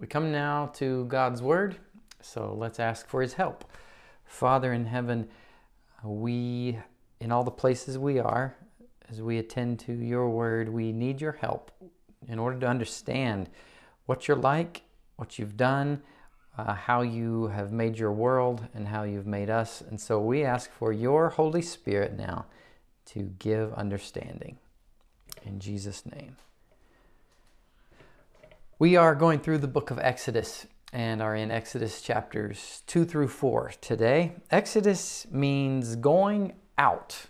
We come now to God's Word, so let's ask for His help. Father in heaven, we, in all the places we are, as we attend to your Word, we need your help in order to understand what you're like, what you've done, uh, how you have made your world, and how you've made us. And so we ask for your Holy Spirit now to give understanding. In Jesus' name. We are going through the book of Exodus and are in Exodus chapters 2 through 4 today. Exodus means going out.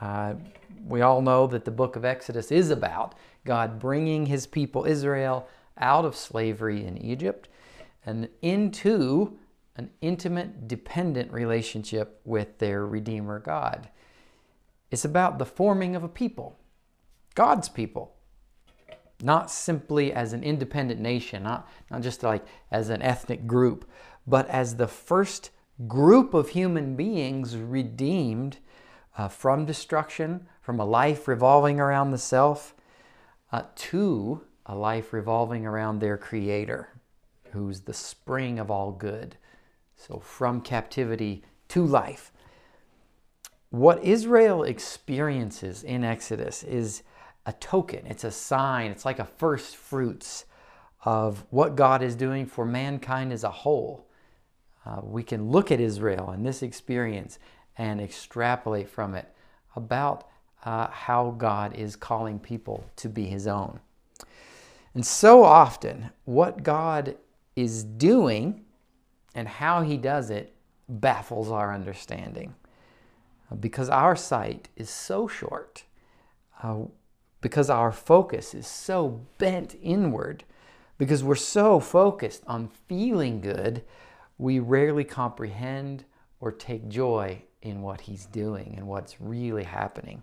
Uh, we all know that the book of Exodus is about God bringing his people Israel out of slavery in Egypt and into an intimate, dependent relationship with their Redeemer God. It's about the forming of a people, God's people, not simply as an independent nation, not, not just like as an ethnic group, but as the first group of human beings redeemed uh, from destruction, from a life revolving around the self, uh, to a life revolving around their Creator, who's the spring of all good. So from captivity to life. What Israel experiences in Exodus is a token, it's a sign, it's like a first fruits of what God is doing for mankind as a whole. Uh, we can look at Israel and this experience and extrapolate from it about uh, how God is calling people to be His own. And so often, what God is doing and how He does it baffles our understanding uh, because our sight is so short. Uh, because our focus is so bent inward, because we're so focused on feeling good, we rarely comprehend or take joy in what He's doing and what's really happening.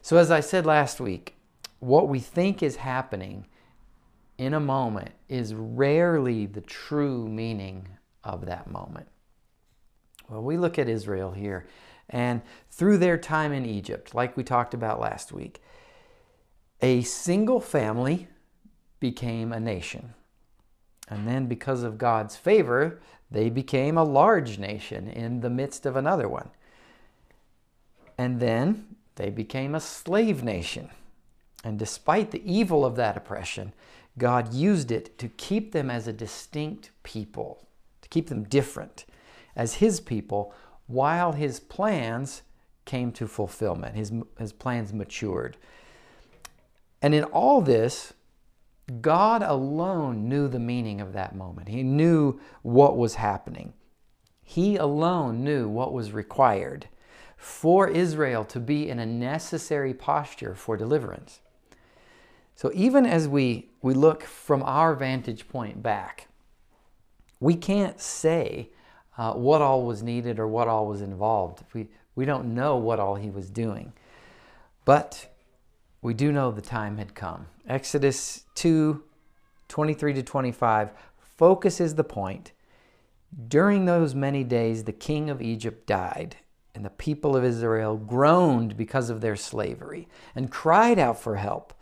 So, as I said last week, what we think is happening in a moment is rarely the true meaning of that moment. Well, we look at Israel here, and through their time in Egypt, like we talked about last week, a single family became a nation. And then, because of God's favor, they became a large nation in the midst of another one. And then they became a slave nation. And despite the evil of that oppression, God used it to keep them as a distinct people, to keep them different as His people, while His plans came to fulfillment. His, his plans matured. And in all this, God alone knew the meaning of that moment. He knew what was happening. He alone knew what was required for Israel to be in a necessary posture for deliverance. So even as we, we look from our vantage point back, we can't say uh, what all was needed or what all was involved. We, we don't know what all he was doing. But we do know the time had come. Exodus 2 23 to 25 focuses the point. During those many days, the king of Egypt died, and the people of Israel groaned because of their slavery and cried out for help.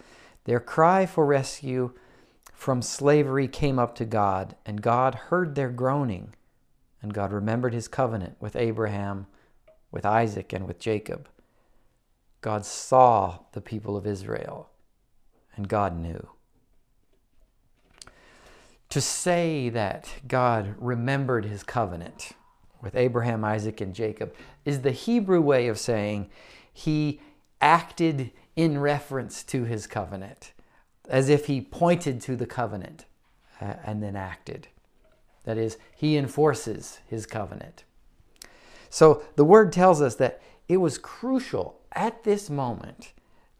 Their cry for rescue from slavery came up to God, and God heard their groaning. And God remembered his covenant with Abraham, with Isaac, and with Jacob. God saw the people of Israel, and God knew. To say that God remembered his covenant with Abraham, Isaac, and Jacob is the Hebrew way of saying he acted in reference to his covenant, as if he pointed to the covenant uh, and then acted. That is, he enforces his covenant. So the word tells us that it was crucial at this moment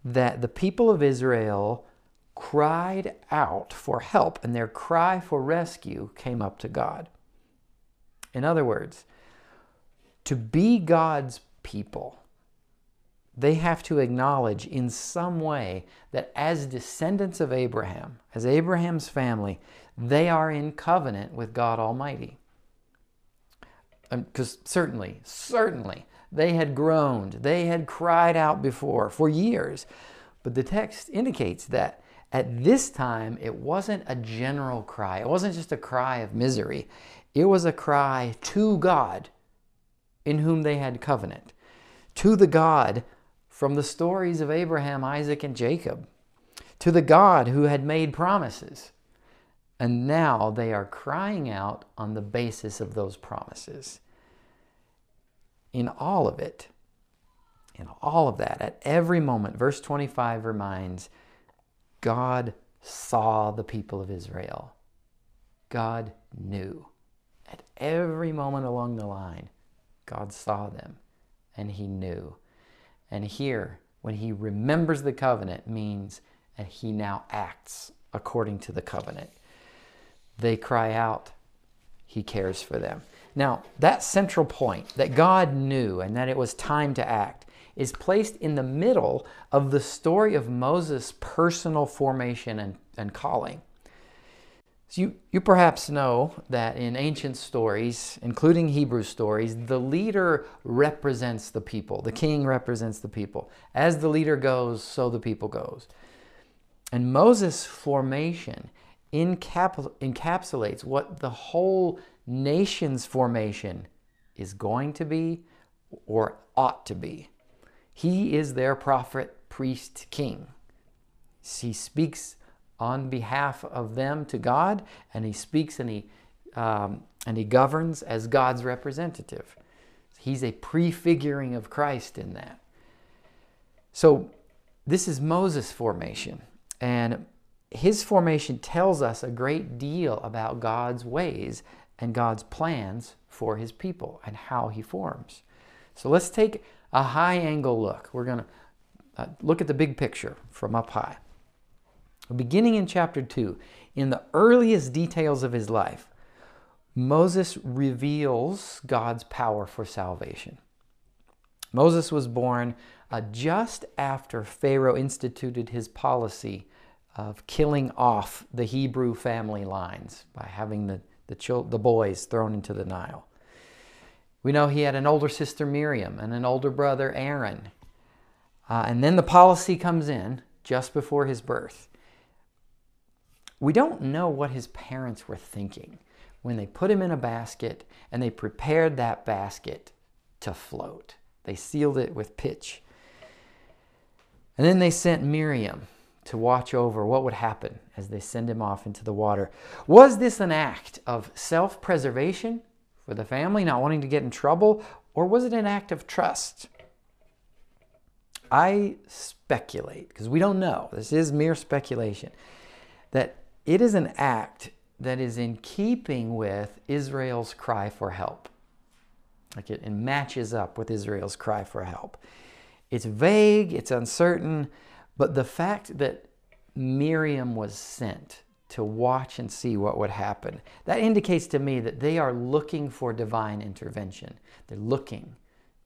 that the people of Israel cried out for help and their cry for rescue came up to God. In other words, to be God's people, they have to acknowledge in some way that as descendants of Abraham, as Abraham's family, they are in covenant with God Almighty. Um, because certainly, certainly, they had groaned, they had cried out before for years. But the text indicates that At this time, it wasn't a general cry. It wasn't just a cry of misery. It was a cry to God in whom they had covenant, to the God from the stories of Abraham, Isaac, and Jacob, to the God who had made promises. And now they are crying out on the basis of those promises. In all of it, in all of that, at every moment, verse 25 reminds God saw the people of Israel. God knew. At every moment along the line, God saw them and he knew. And here, when he remembers the covenant, means that he now acts according to the covenant. They cry out, he cares for them. Now, that central point that God knew and that it was time to act is placed in the middle of the story of Moses' personal formation and, and calling. So you, you perhaps know that in ancient stories, including Hebrew stories, the leader represents the people. The king represents the people. As the leader goes, so the people goes. And Moses' formation encapsulates what the whole nation's formation is going to be or ought to be. He is their prophet, priest, king. He speaks on behalf of them to God, and he speaks and he, um, and he governs as God's representative. He's a prefiguring of Christ in that. So, this is Moses' formation, and his formation tells us a great deal about God's ways and God's plans for his people and how he forms. So, let's take a high angle look. We're going to uh, look at the big picture from up high. Beginning in chapter 2, in the earliest details of his life, Moses reveals God's power for salvation. Moses was born uh, just after Pharaoh instituted his policy of killing off the Hebrew family lines by having the, the, the boys thrown into the Nile. We know he had an older sister, Miriam, and an older brother, Aaron. Uh, and then the policy comes in just before his birth. We don't know what his parents were thinking when they put him in a basket and they prepared that basket to float. They sealed it with pitch. And then they sent Miriam to watch over what would happen as they send him off into the water. Was this an act of self preservation for the family, not wanting to get in trouble, or was it an act of trust? I speculate, because we don't know, this is mere speculation, that it is an act that is in keeping with Israel's cry for help. Like it, it matches up with Israel's cry for help. It's vague, it's uncertain, but the fact that Miriam was sent to watch and see what would happen. That indicates to me that they are looking for divine intervention. They're looking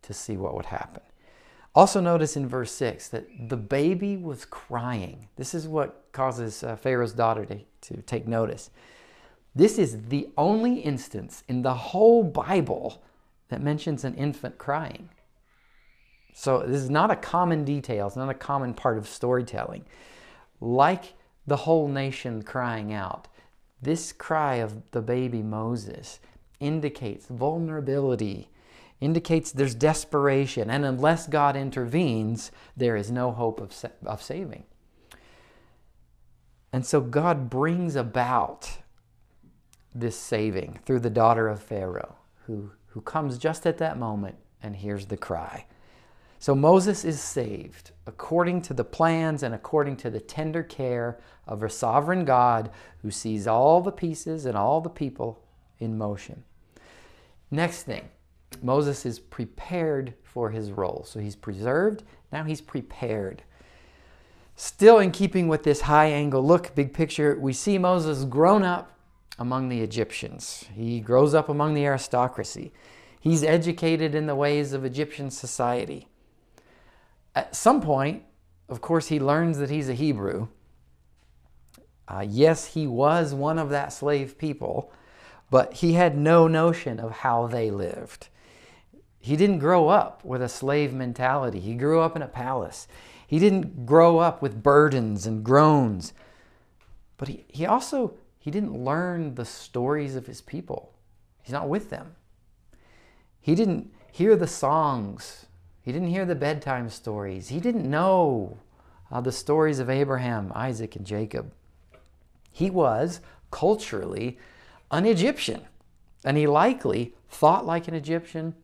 to see what would happen. Also, notice in verse 6 that the baby was crying. This is what causes uh, Pharaoh's daughter to, to take notice. This is the only instance in the whole Bible that mentions an infant crying. So, this is not a common detail, it's not a common part of storytelling. Like the whole nation crying out. This cry of the baby Moses indicates vulnerability, indicates there's desperation, and unless God intervenes, there is no hope of, sa- of saving. And so God brings about this saving through the daughter of Pharaoh, who, who comes just at that moment and hears the cry. So Moses is saved according to the plans and according to the tender care of a sovereign God who sees all the pieces and all the people in motion. Next thing, Moses is prepared for his role. So he's preserved, now he's prepared. Still in keeping with this high angle look, big picture, we see Moses grown up among the Egyptians. He grows up among the aristocracy. He's educated in the ways of Egyptian society. At some point, of course, he learns that he's a Hebrew. Uh, yes, he was one of that slave people, but he had no notion of how they lived. He didn't grow up with a slave mentality. He grew up in a palace. He didn't grow up with burdens and groans. But he, he also he didn't learn the stories of his people. He's not with them. He didn't hear the songs. He didn't hear the bedtime stories. He didn't know uh, the stories of Abraham, Isaac, and Jacob. He was culturally an Egyptian, and he likely thought like an Egyptian.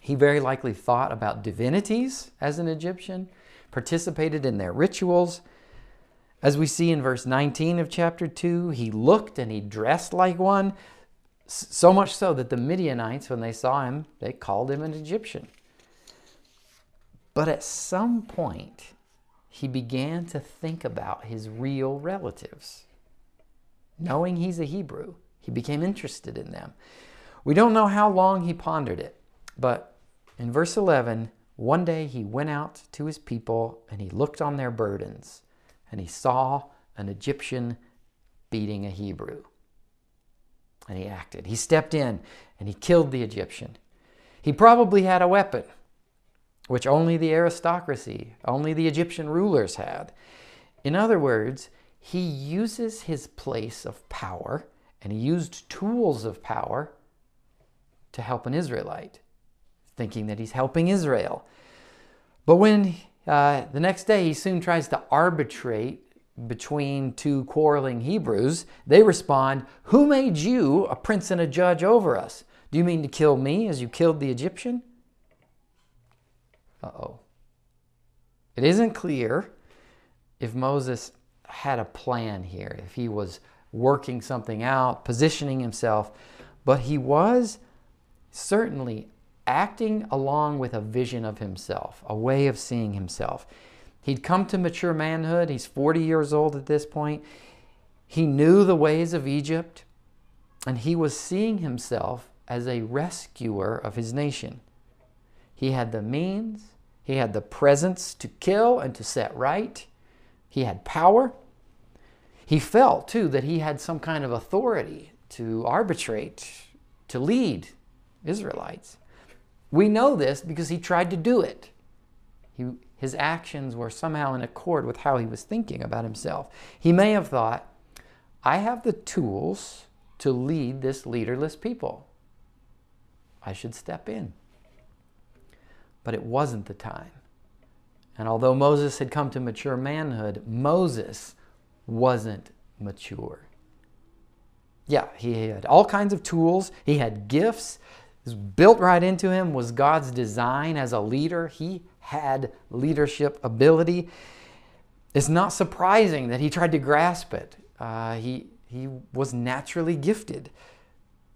He very likely thought about divinities as an Egyptian, participated in their rituals. As we see in verse 19 of chapter 2, he looked and he dressed like one, so much so that the Midianites, when they saw him, they called him an Egyptian. But at some point, he began to think about his real relatives. Knowing he's a Hebrew, he became interested in them. We don't know how long he pondered it, but in verse 11, one day he went out to his people and he looked on their burdens and he saw an Egyptian beating a Hebrew. And he acted. He stepped in and he killed the Egyptian. He probably had a weapon, which only the aristocracy, only the Egyptian rulers had. In other words, he uses his place of power and he used tools of power to help an Israelite, thinking that he's helping Israel. But when uh, the next day he soon tries to arbitrate between two quarreling Hebrews, they respond, Who made you a prince and a judge over us? Do you mean to kill me as you killed the Egyptian? Uh oh. It isn't clear if Moses had a plan here, if he was working something out, positioning himself, but he was certainly acting along with a vision of himself, a way of seeing himself. He'd come to mature manhood. He's 40 years old at this point. He knew the ways of Egypt, and he was seeing himself as a rescuer of his nation. He had the means, he had the presence to kill and to set right, he had power. He felt, too, that he had some kind of authority to arbitrate, to lead Israelites. We know this because he tried to do it. He, his actions were somehow in accord with how he was thinking about himself. He may have thought, I have the tools to lead this leaderless people. I should step in. But it wasn't the time. And although Moses had come to mature manhood, Moses wasn't mature. Yeah, he had all kinds of tools, he had gifts. Built right into him was God's design as a leader. He had leadership ability. It's not surprising that he tried to grasp it. Uh, he, he was naturally gifted,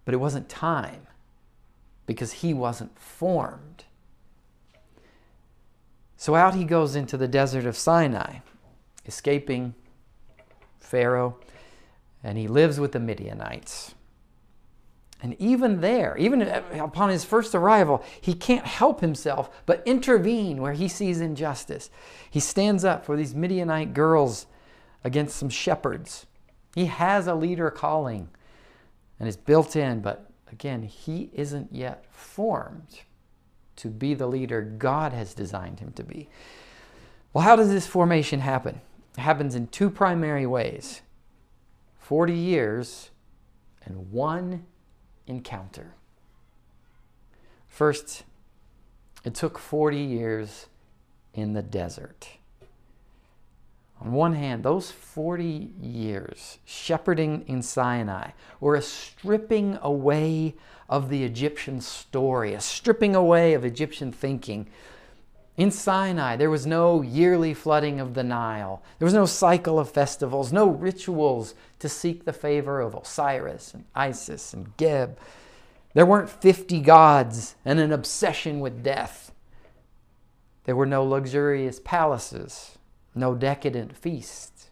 but it wasn't time because he wasn't formed. So out he goes into the desert of Sinai, escaping Pharaoh, and he lives with the Midianites. And even there, even upon his first arrival, he can't help himself but intervene where he sees injustice. He stands up for these Midianite girls against some shepherds. He has a leader calling and is built in, but again, he isn't yet formed to be the leader God has designed him to be. Well, how does this formation happen? It happens in two primary ways 40 years and one encounter. First, it took 40 years in the desert. On one hand, those 40 years shepherding in Sinai were a stripping away of the Egyptian story, a stripping away of Egyptian thinking. In Sinai, there was no yearly flooding of the Nile. There was no cycle of festivals, no rituals to seek the favor of Osiris and Isis and Geb. There weren't 50 gods and an obsession with death. There were no luxurious palaces, no decadent feasts.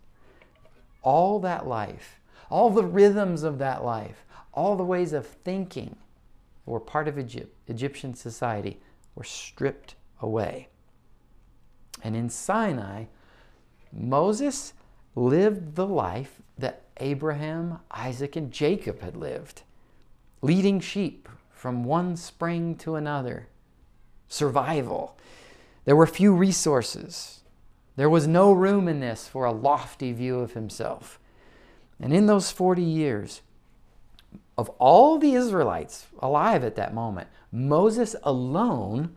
All that life, all the rhythms of that life, all the ways of thinking, were part of Egypt, Egyptian society were stripped away. And in Sinai, Moses lived the life that Abraham, Isaac, and Jacob had lived, leading sheep from one spring to another, survival. There were few resources. There was no room in this for a lofty view of himself. And in those 40 years, of all the Israelites alive at that moment, Moses alone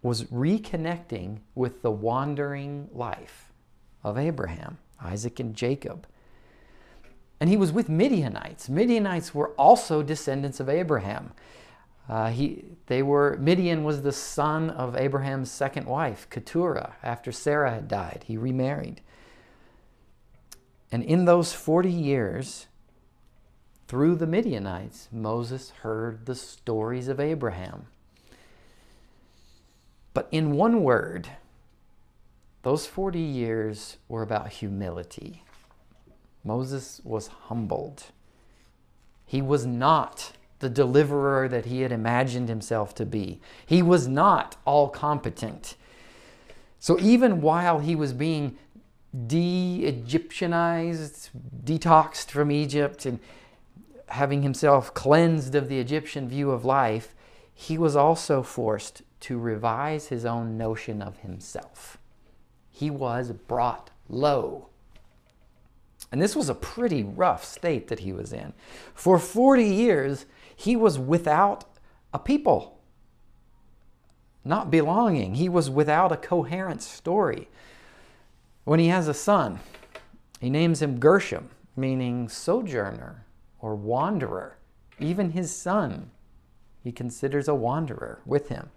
was reconnecting with the wandering life of Abraham, Isaac, and Jacob. And he was with Midianites. Midianites were also descendants of Abraham. Uh, he, they were, Midian was the son of Abraham's second wife, Keturah, after Sarah had died. He remarried. And in those 40 years, through the Midianites, Moses heard the stories of Abraham. But in one word, those 40 years were about humility. Moses was humbled. He was not the deliverer that he had imagined himself to be. He was not all competent. So even while he was being de Egyptianized, detoxed from Egypt, and having himself cleansed of the Egyptian view of life, he was also forced to revise his own notion of himself. He was brought low. And this was a pretty rough state that he was in. For 40 years, he was without a people, not belonging. He was without a coherent story. When he has a son, he names him Gershom, meaning sojourner or wanderer. Even his son, he considers a wanderer with him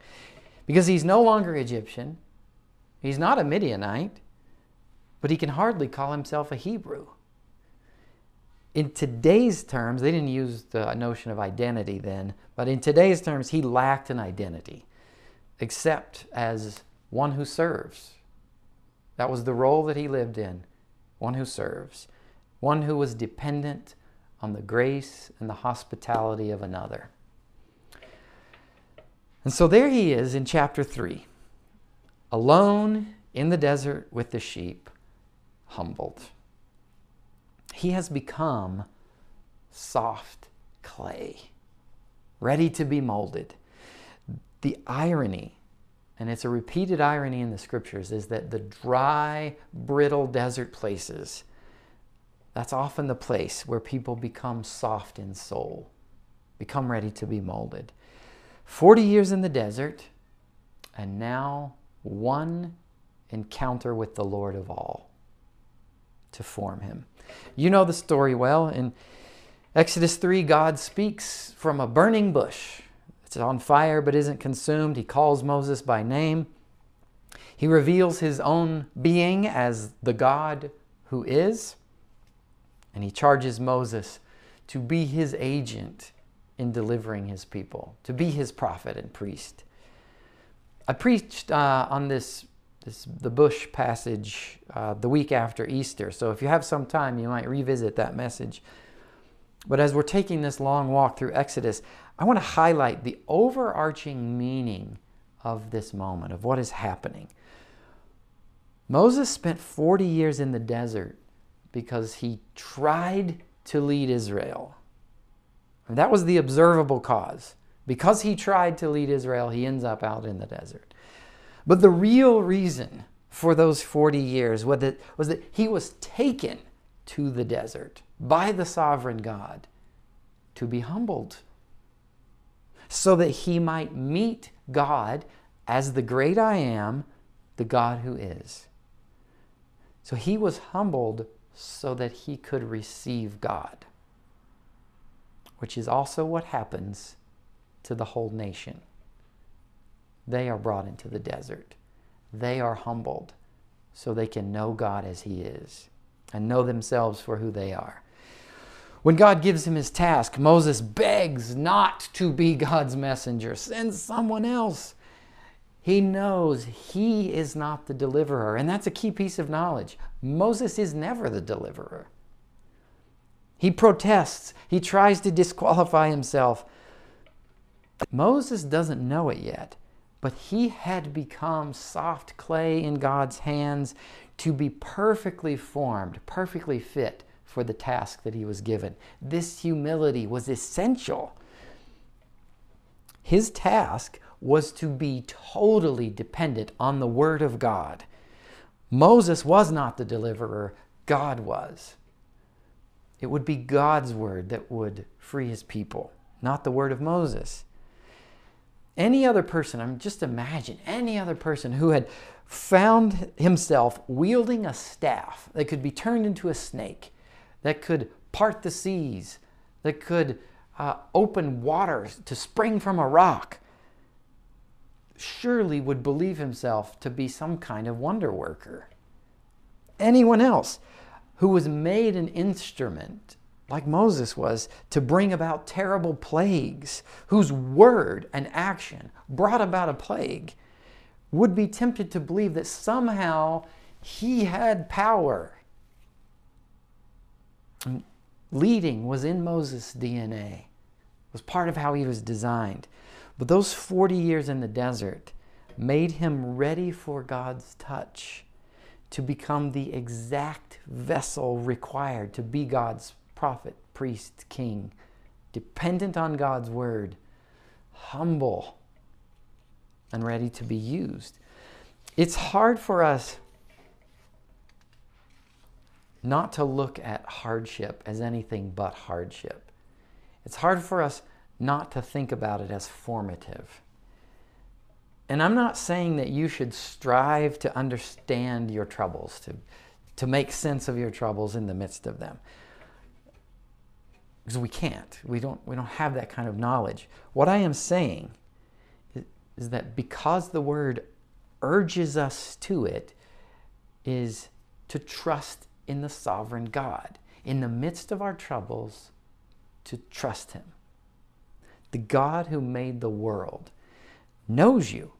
because he's no longer Egyptian. He's not a Midianite, but he can hardly call himself a Hebrew. In today's terms, they didn't use the notion of identity then, but in today's terms, he lacked an identity except as one who serves. That was the role that he lived in one who serves, one who was dependent on the grace and the hospitality of another. And so there he is in chapter 3, alone in the desert with the sheep, humbled. He has become soft clay, ready to be molded. The irony, and it's a repeated irony in the scriptures, is that the dry, brittle desert places, that's often the place where people become soft in soul, become ready to be molded. 40 years in the desert, and now one encounter with the Lord of all to form him. You know the story well. In Exodus 3, God speaks from a burning bush. It's on fire but isn't consumed. He calls Moses by name. He reveals his own being as the God who is. And he charges Moses to be his agent in delivering his people, to be his prophet and priest. I preached uh, on this, this the bush passage uh, the week after Easter, so if you have some time, you might revisit that message. But as we're taking this long walk through Exodus, I want to highlight the overarching meaning of this moment, of what is happening. Moses spent 40 years in the desert because he tried to lead Israel. And that was the observable cause. Because he tried to lead Israel, he ends up out in the desert. But the real reason for those 40 years was that, was that he was taken to the desert by the sovereign God to be humbled so that he might meet God as the great I am, the God who is. So he was humbled so that he could receive God which is also what happens to the whole nation. They are brought into the desert. They are humbled so they can know God as He is and know themselves for who they are. When God gives him his task, Moses begs not to be God's messenger. Send someone else. He knows he is not the deliverer. And that's a key piece of knowledge. Moses is never the deliverer. He protests. He tries to disqualify himself. Moses doesn't know it yet, but he had become soft clay in God's hands to be perfectly formed, perfectly fit for the task that he was given. This humility was essential. His task was to be totally dependent on the Word of God. Moses was not the deliverer, God was. It would be God's word that would free his people, not the word of Moses. Any other person, I mean, just imagine any other person who had found himself wielding a staff that could be turned into a snake, that could part the seas, that could uh, open waters to spring from a rock, surely would believe himself to be some kind of wonder worker. Anyone else who was made an instrument, like Moses was, to bring about terrible plagues, whose word and action brought about a plague, would be tempted to believe that somehow he had power. Leading was in Moses' DNA, was part of how he was designed. But those 40 years in the desert made him ready for God's touch to become the exact vessel required to be God's prophet, priest, king, dependent on God's word, humble, and ready to be used. It's hard for us not to look at hardship as anything but hardship. It's hard for us not to think about it as formative. And I'm not saying that you should strive to understand your troubles, to, to make sense of your troubles in the midst of them. Because we can't. We don't, we don't have that kind of knowledge. What I am saying is, is that because the word urges us to it, is to trust in the sovereign God. In the midst of our troubles, to trust Him. The God who made the world knows you.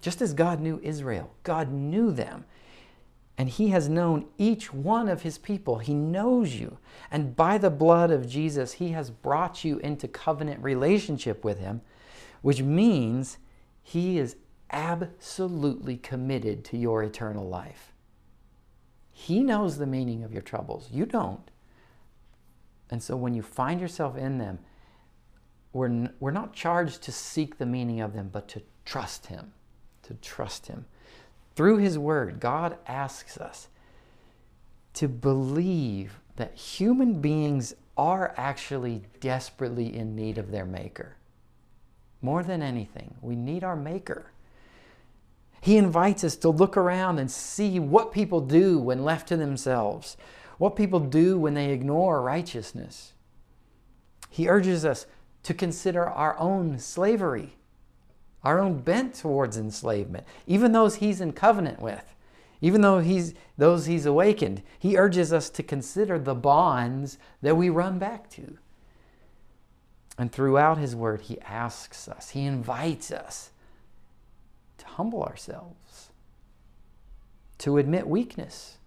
Just as God knew Israel, God knew them. And He has known each one of His people. He knows you. And by the blood of Jesus, He has brought you into covenant relationship with Him, which means He is absolutely committed to your eternal life. He knows the meaning of your troubles. You don't. And so when you find yourself in them, we're, we're not charged to seek the meaning of them, but to trust Him. To trust Him. Through His Word, God asks us to believe that human beings are actually desperately in need of their Maker. More than anything, we need our Maker. He invites us to look around and see what people do when left to themselves, what people do when they ignore righteousness. He urges us to consider our own slavery, our own bent towards enslavement, even those he's in covenant with, even though he's those he's awakened. He urges us to consider the bonds that we run back to. And throughout his word, he asks us, he invites us to humble ourselves, to admit weakness,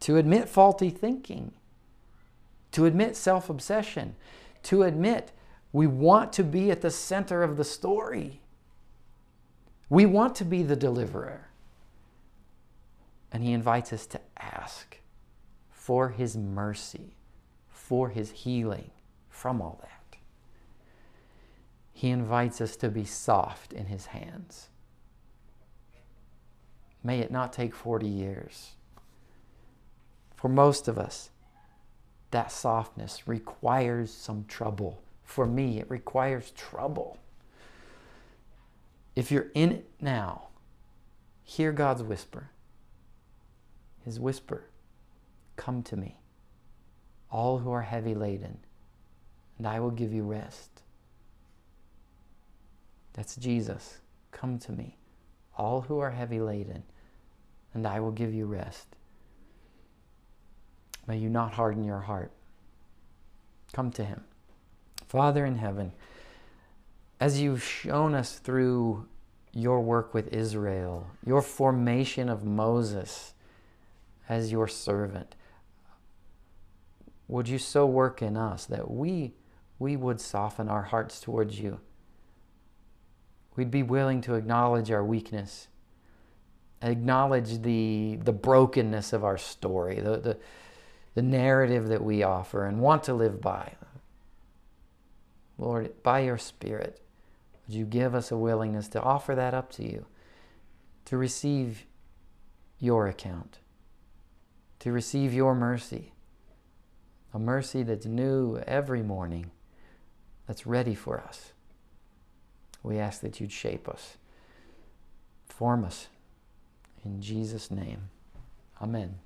to admit faulty thinking, to admit self obsession, to admit we want to be at the center of the story. We want to be the deliverer. And he invites us to ask for his mercy, for his healing from all that. He invites us to be soft in his hands. May it not take 40 years. For most of us, that softness requires some trouble. For me, it requires trouble. If you're in it now, hear God's whisper. His whisper Come to me, all who are heavy laden, and I will give you rest. That's Jesus. Come to me, all who are heavy laden, and I will give you rest. May you not harden your heart. Come to Him. Father in heaven, as you've shown us through your work with Israel, your formation of Moses as your servant, would you so work in us that we, we would soften our hearts towards you? We'd be willing to acknowledge our weakness, acknowledge the, the brokenness of our story, the, the, the narrative that we offer and want to live by. Lord, by your Spirit, would you give us a willingness to offer that up to you, to receive your account, to receive your mercy, a mercy that's new every morning, that's ready for us. We ask that you'd shape us, form us. In Jesus' name, amen.